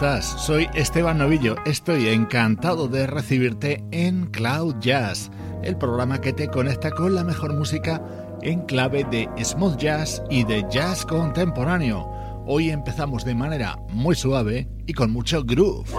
Estás? Soy Esteban Novillo. Estoy encantado de recibirte en Cloud Jazz, el programa que te conecta con la mejor música en clave de smooth jazz y de jazz contemporáneo. Hoy empezamos de manera muy suave y con mucho groove.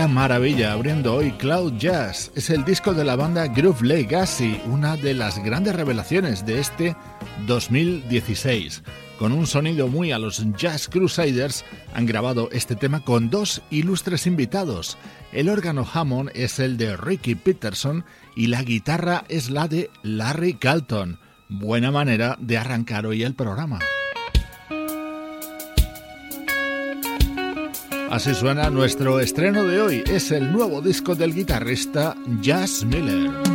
Maravilla abriendo hoy Cloud Jazz. Es el disco de la banda Groove Legacy, una de las grandes revelaciones de este 2016. Con un sonido muy a los Jazz Crusaders, han grabado este tema con dos ilustres invitados. El órgano Hammond es el de Ricky Peterson y la guitarra es la de Larry Calton. Buena manera de arrancar hoy el programa. Así suena nuestro estreno de hoy. Es el nuevo disco del guitarrista Jazz Miller.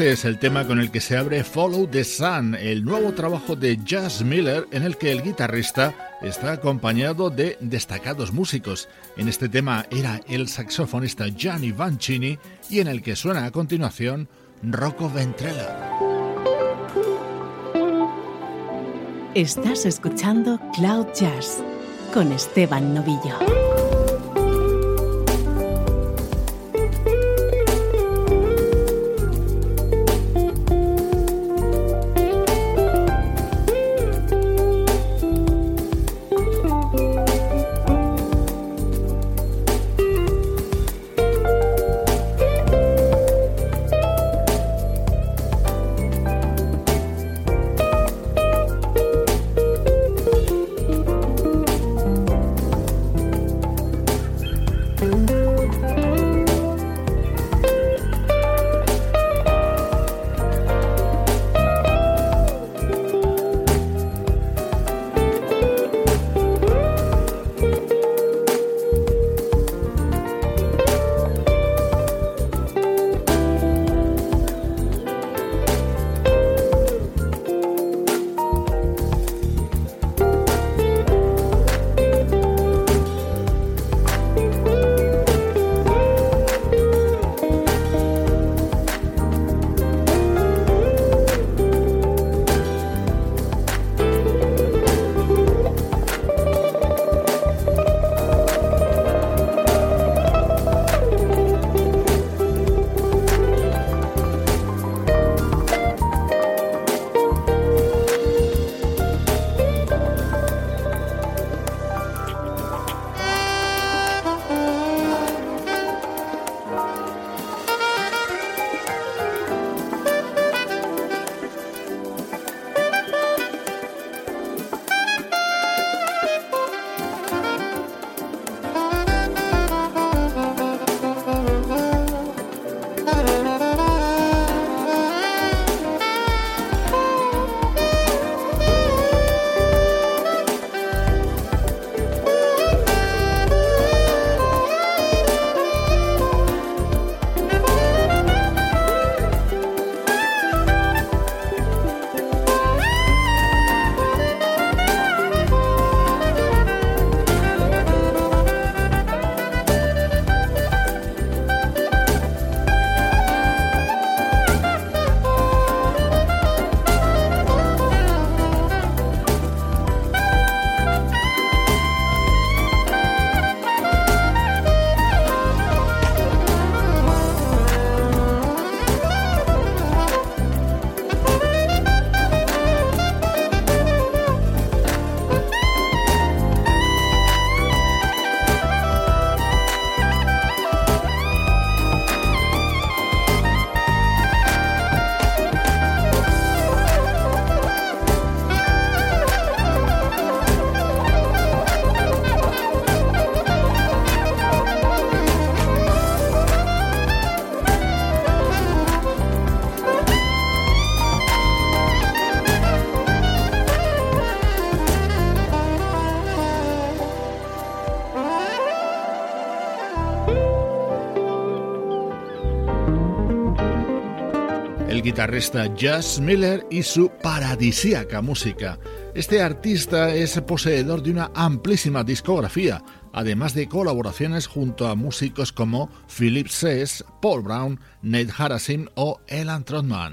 Este es el tema con el que se abre Follow the Sun, el nuevo trabajo de Jazz Miller en el que el guitarrista está acompañado de destacados músicos. En este tema era el saxofonista Gianni Vancini y en el que suena a continuación Rocco Ventrella. Estás escuchando Cloud Jazz con Esteban Novillo. Guitarrista Jazz Miller y su paradisíaca música. Este artista es poseedor de una amplísima discografía, además de colaboraciones junto a músicos como Philip Sess, Paul Brown, Nate Harasim o Elan Trotman.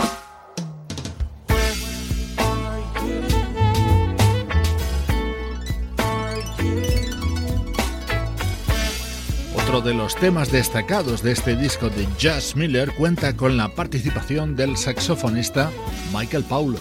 Otro de los temas destacados de este disco de Jazz Miller cuenta con la participación del saxofonista Michael Paulo.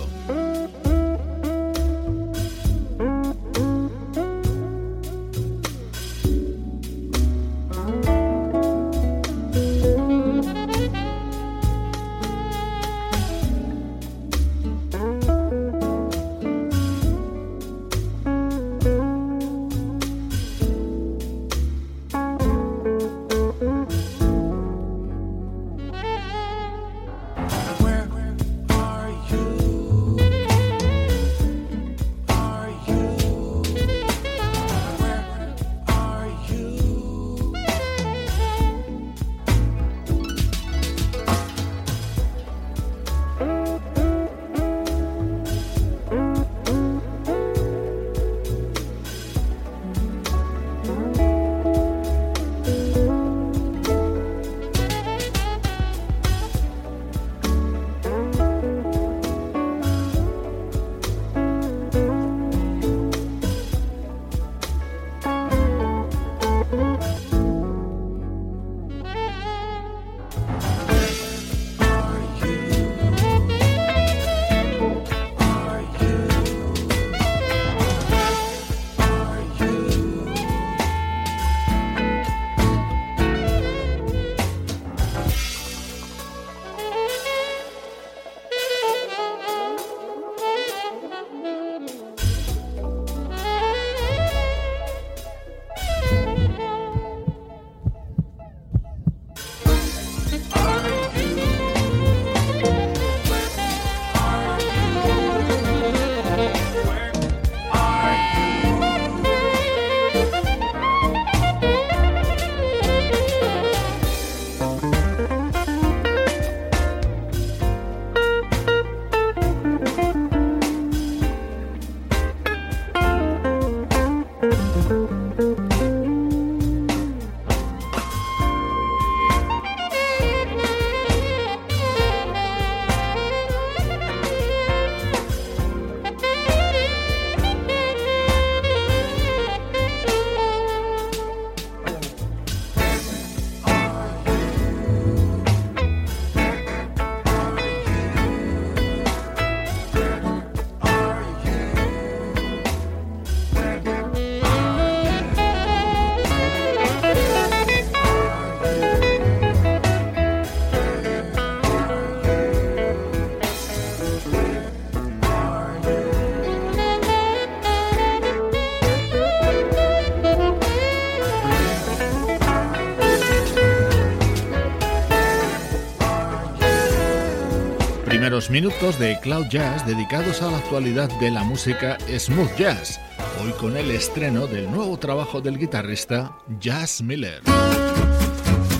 Minutos de Cloud Jazz dedicados a la actualidad de la música smooth jazz, hoy con el estreno del nuevo trabajo del guitarrista Jazz Miller.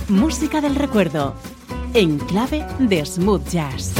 Música del recuerdo, en clave de smooth jazz.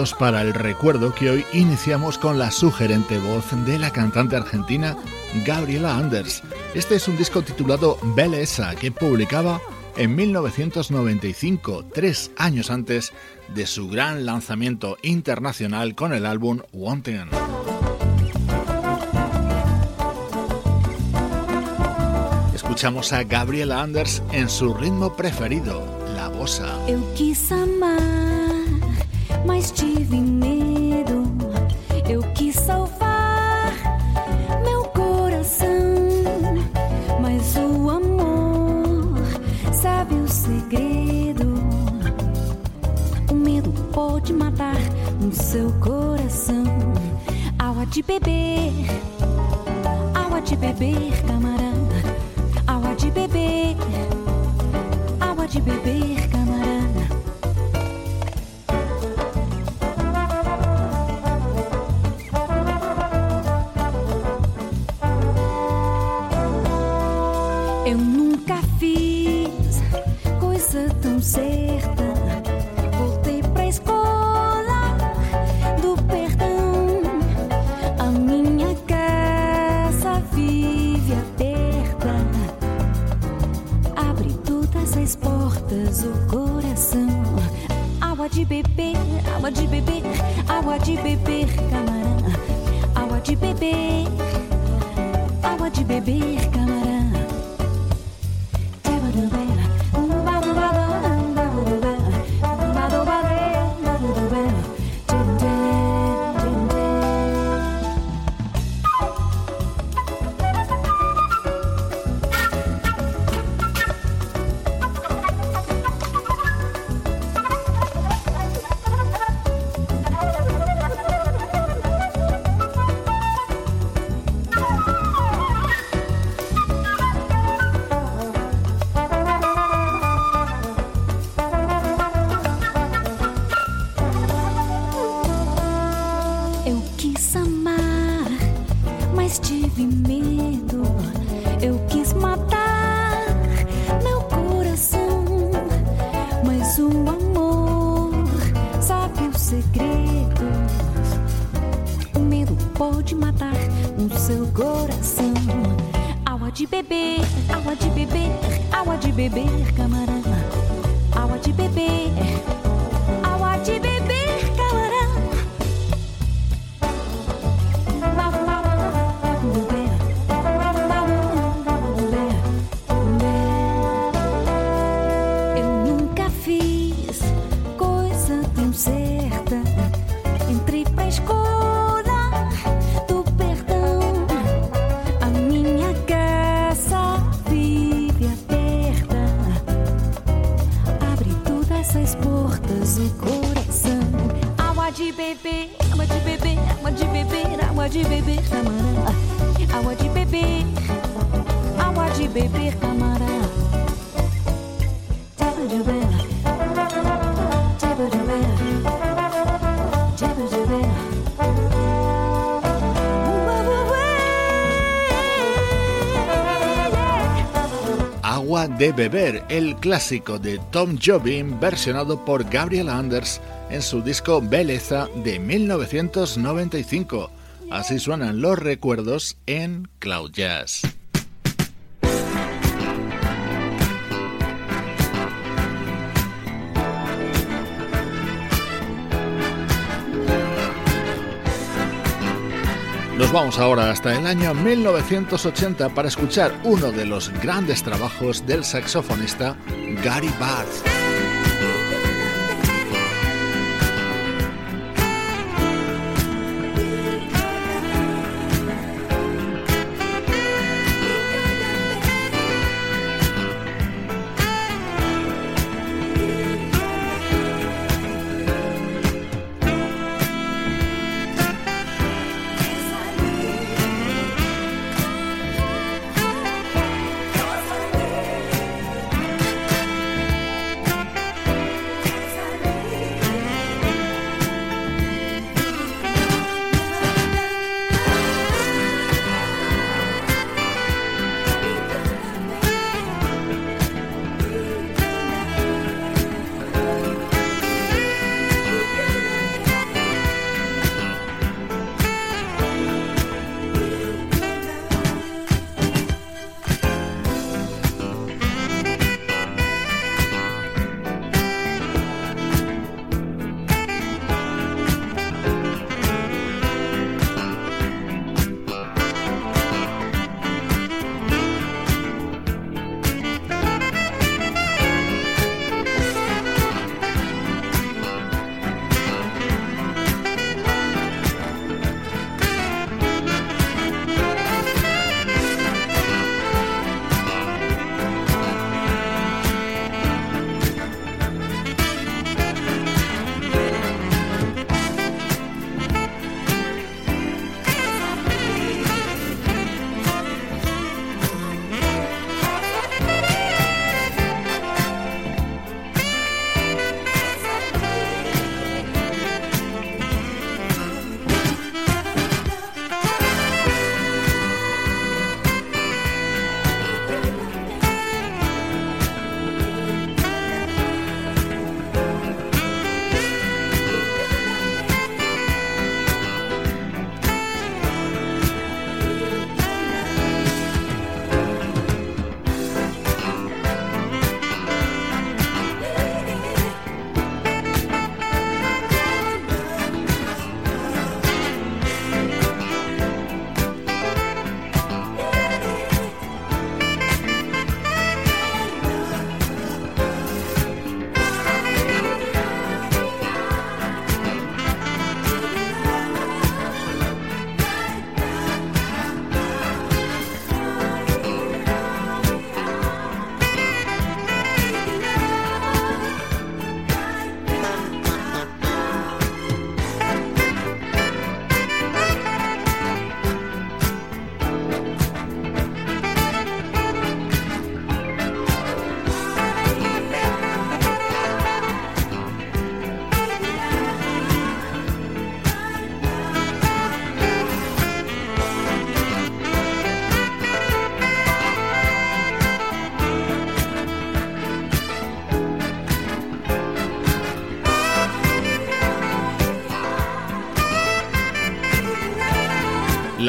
Para el recuerdo que hoy iniciamos con la sugerente voz de la cantante argentina Gabriela Anders. Este es un disco titulado Belleza que publicaba en 1995, tres años antes de su gran lanzamiento internacional con el álbum Wanting. Escuchamos a Gabriela Anders en su ritmo preferido, la bossa. Mas tive medo. Eu quis salvar meu coração, mas o amor sabe o segredo. O medo pode matar no seu coração. Água de beber, água de beber, camarada de beber, água de beber, beber, água de beber, água de beber, camarão. Água de beber, água de beber, camarão. de beber, el clásico de Tom Jobim versionado por Gabriel Anders en su disco Belleza de 1995. Así suenan los recuerdos en Cloud Jazz. Nos vamos ahora hasta el año 1980 para escuchar uno de los grandes trabajos del saxofonista Gary Barth.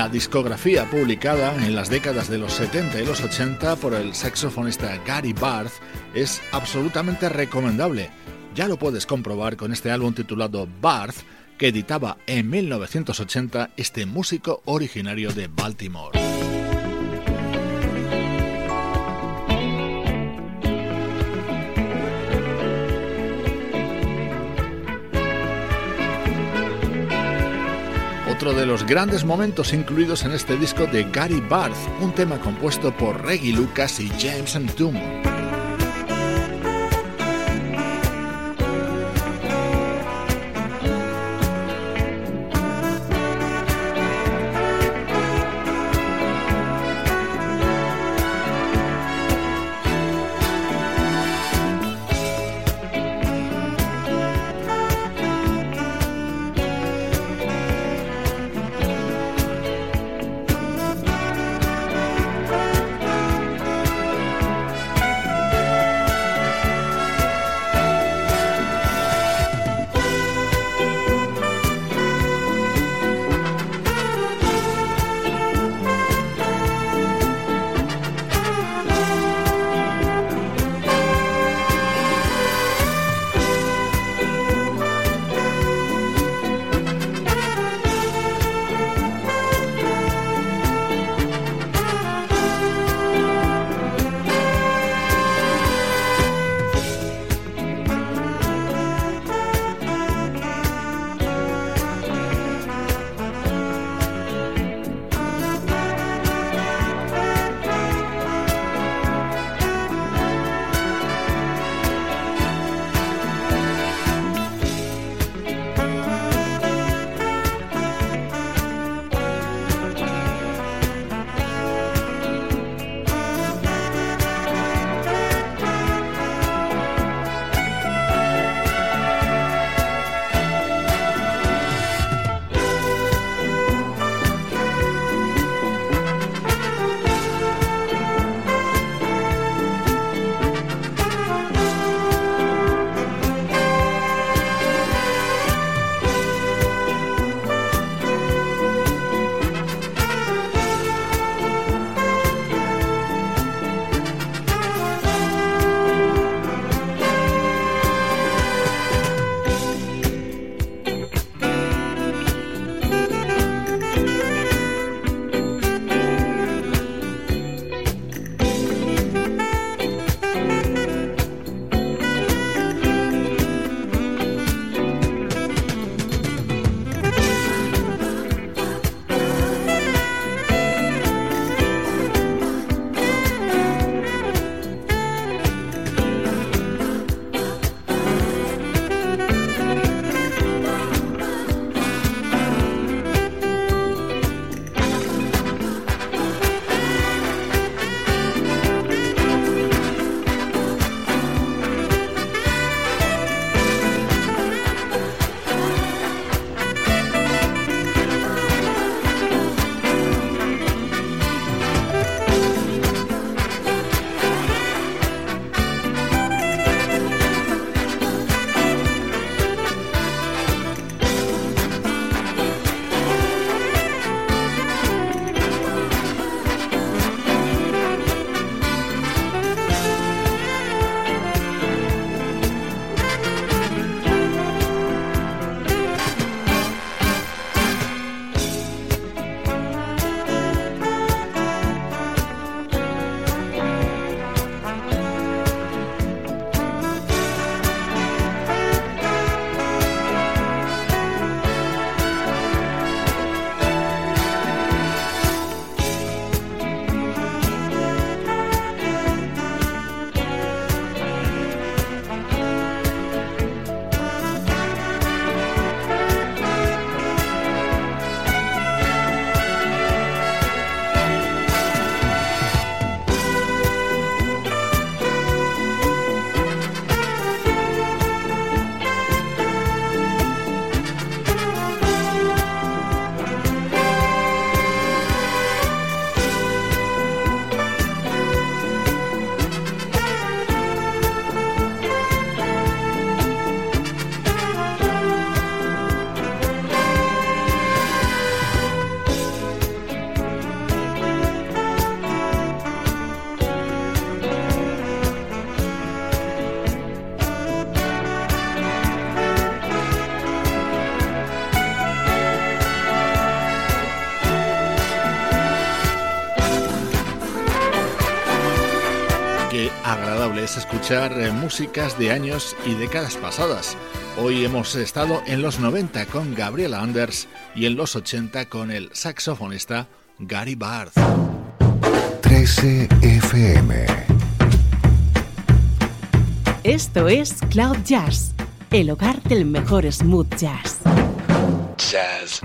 La discografía publicada en las décadas de los 70 y los 80 por el saxofonista Gary Barth es absolutamente recomendable. Ya lo puedes comprobar con este álbum titulado Barth que editaba en 1980 este músico originario de Baltimore. Otro de los grandes momentos incluidos en este disco de Gary Barth, un tema compuesto por Reggie Lucas y James Toom. Escuchar eh, músicas de años y décadas pasadas. Hoy hemos estado en los 90 con Gabriela Anders y en los 80 con el saxofonista Gary Barth. 13 FM. Esto es Cloud Jazz, el hogar del mejor smooth jazz. Jazz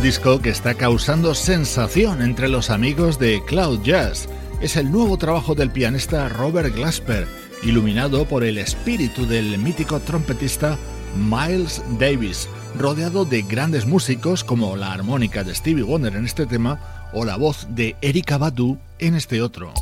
un disco que está causando sensación entre los amigos de Cloud Jazz. Es el nuevo trabajo del pianista Robert Glasper, iluminado por el espíritu del mítico trompetista Miles Davis, rodeado de grandes músicos como la armónica de Stevie Wonder en este tema o la voz de Erika Badu en este otro.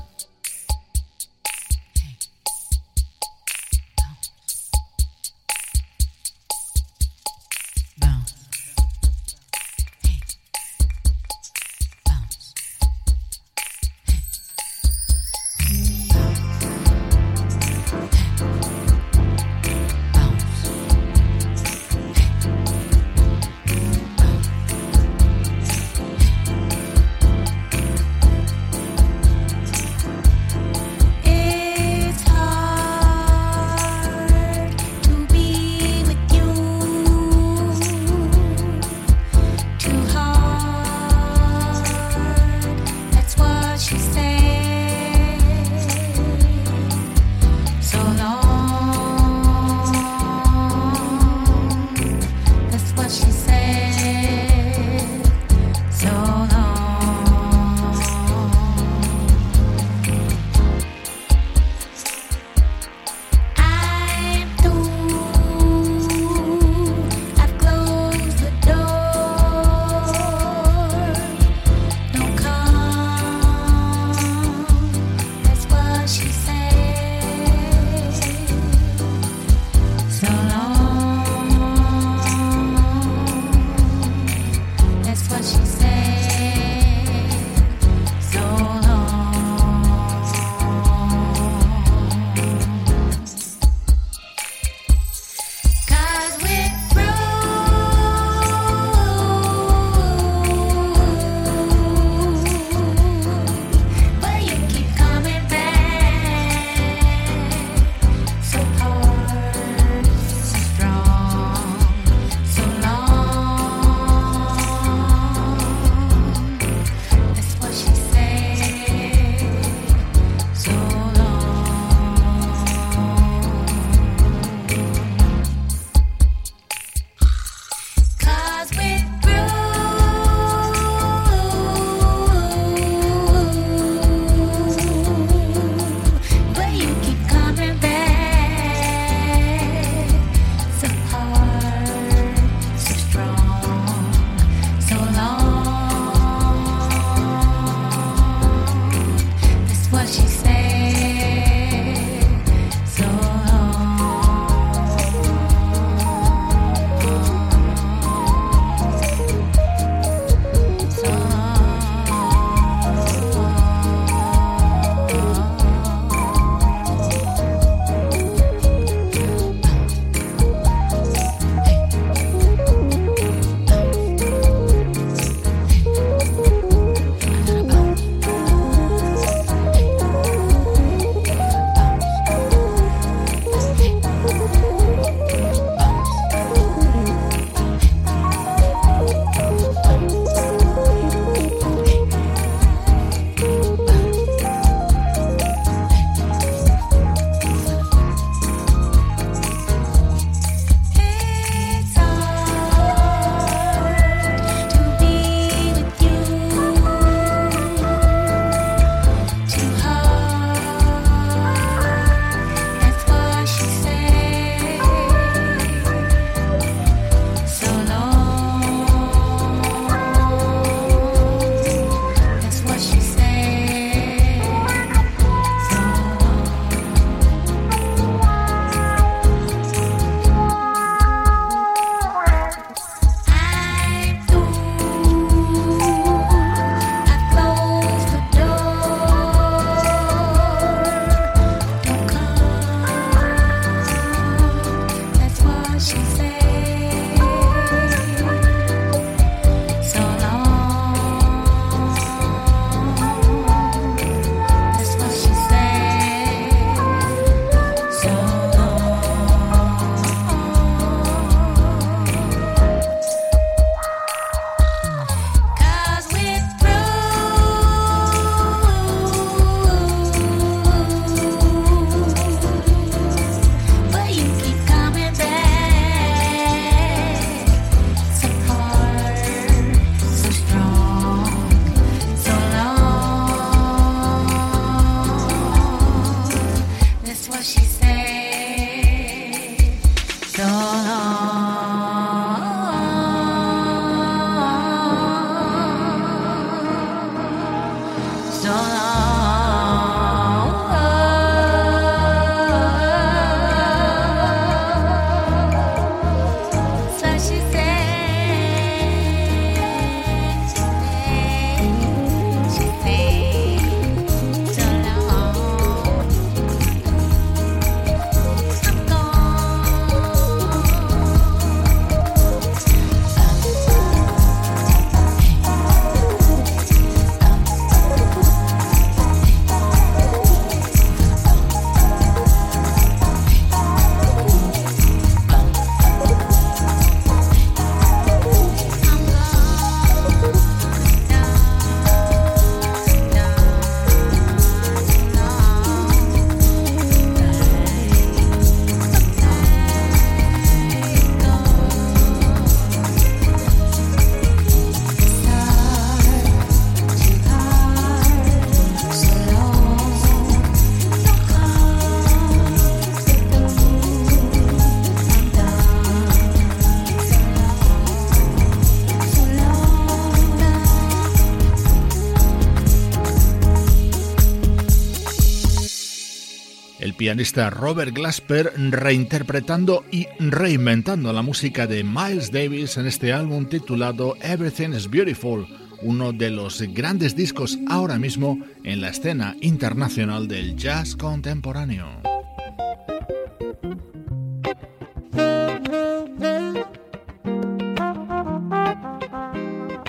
Robert Glasper reinterpretando y reinventando la música de Miles Davis en este álbum titulado Everything is Beautiful, uno de los grandes discos ahora mismo en la escena internacional del jazz contemporáneo.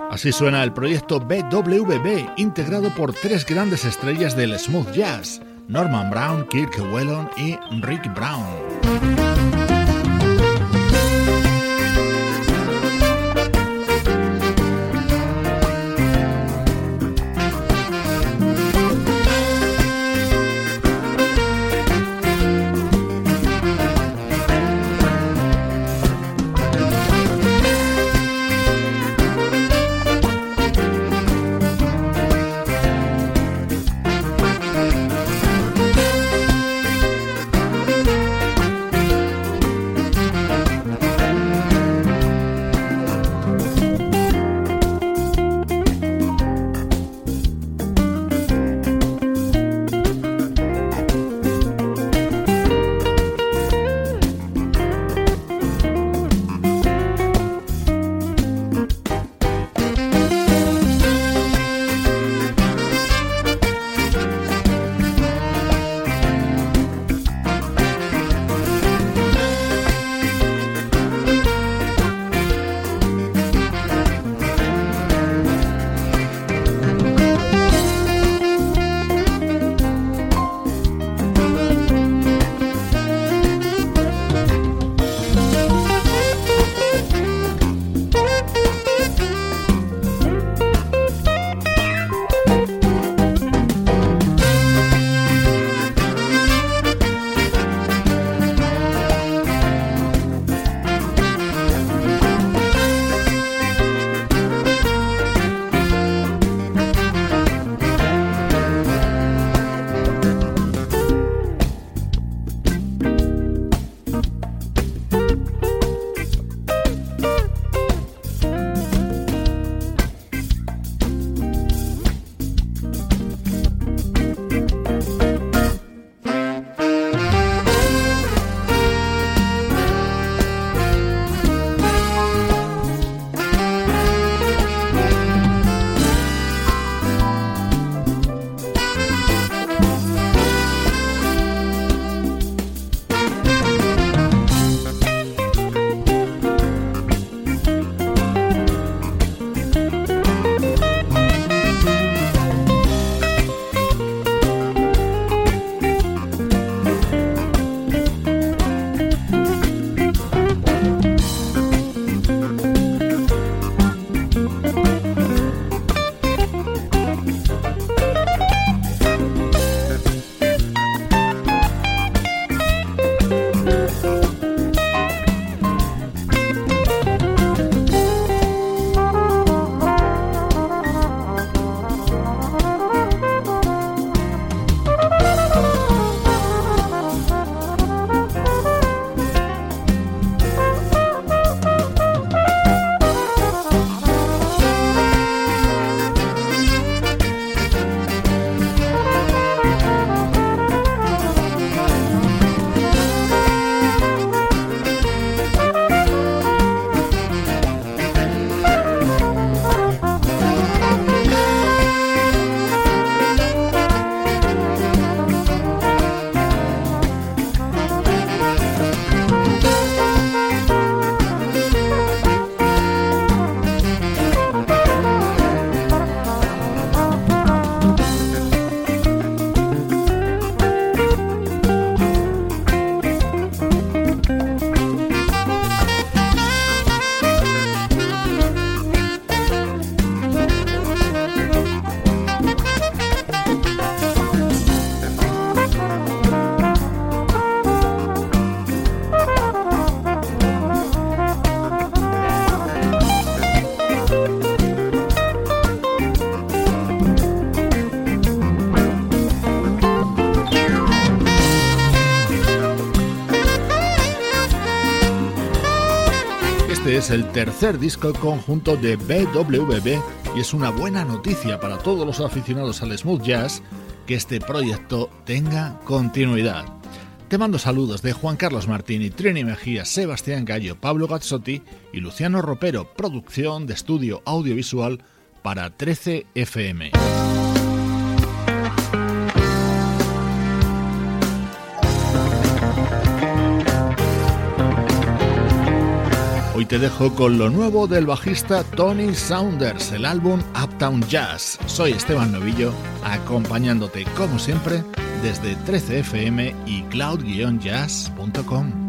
Así suena el proyecto BWB, integrado por tres grandes estrellas del smooth jazz. Norman Brown, Kirk Whelan y Rick Brown. El tercer disco conjunto de BWB y es una buena noticia para todos los aficionados al smooth jazz que este proyecto tenga continuidad. Te mando saludos de Juan Carlos Martini, Trini Mejía, Sebastián Gallo, Pablo Gazzotti y Luciano Ropero, producción de estudio audiovisual para 13 FM. Hoy te dejo con lo nuevo del bajista Tony Saunders, el álbum Uptown Jazz. Soy Esteban Novillo, acompañándote como siempre desde 13fm y cloud-jazz.com.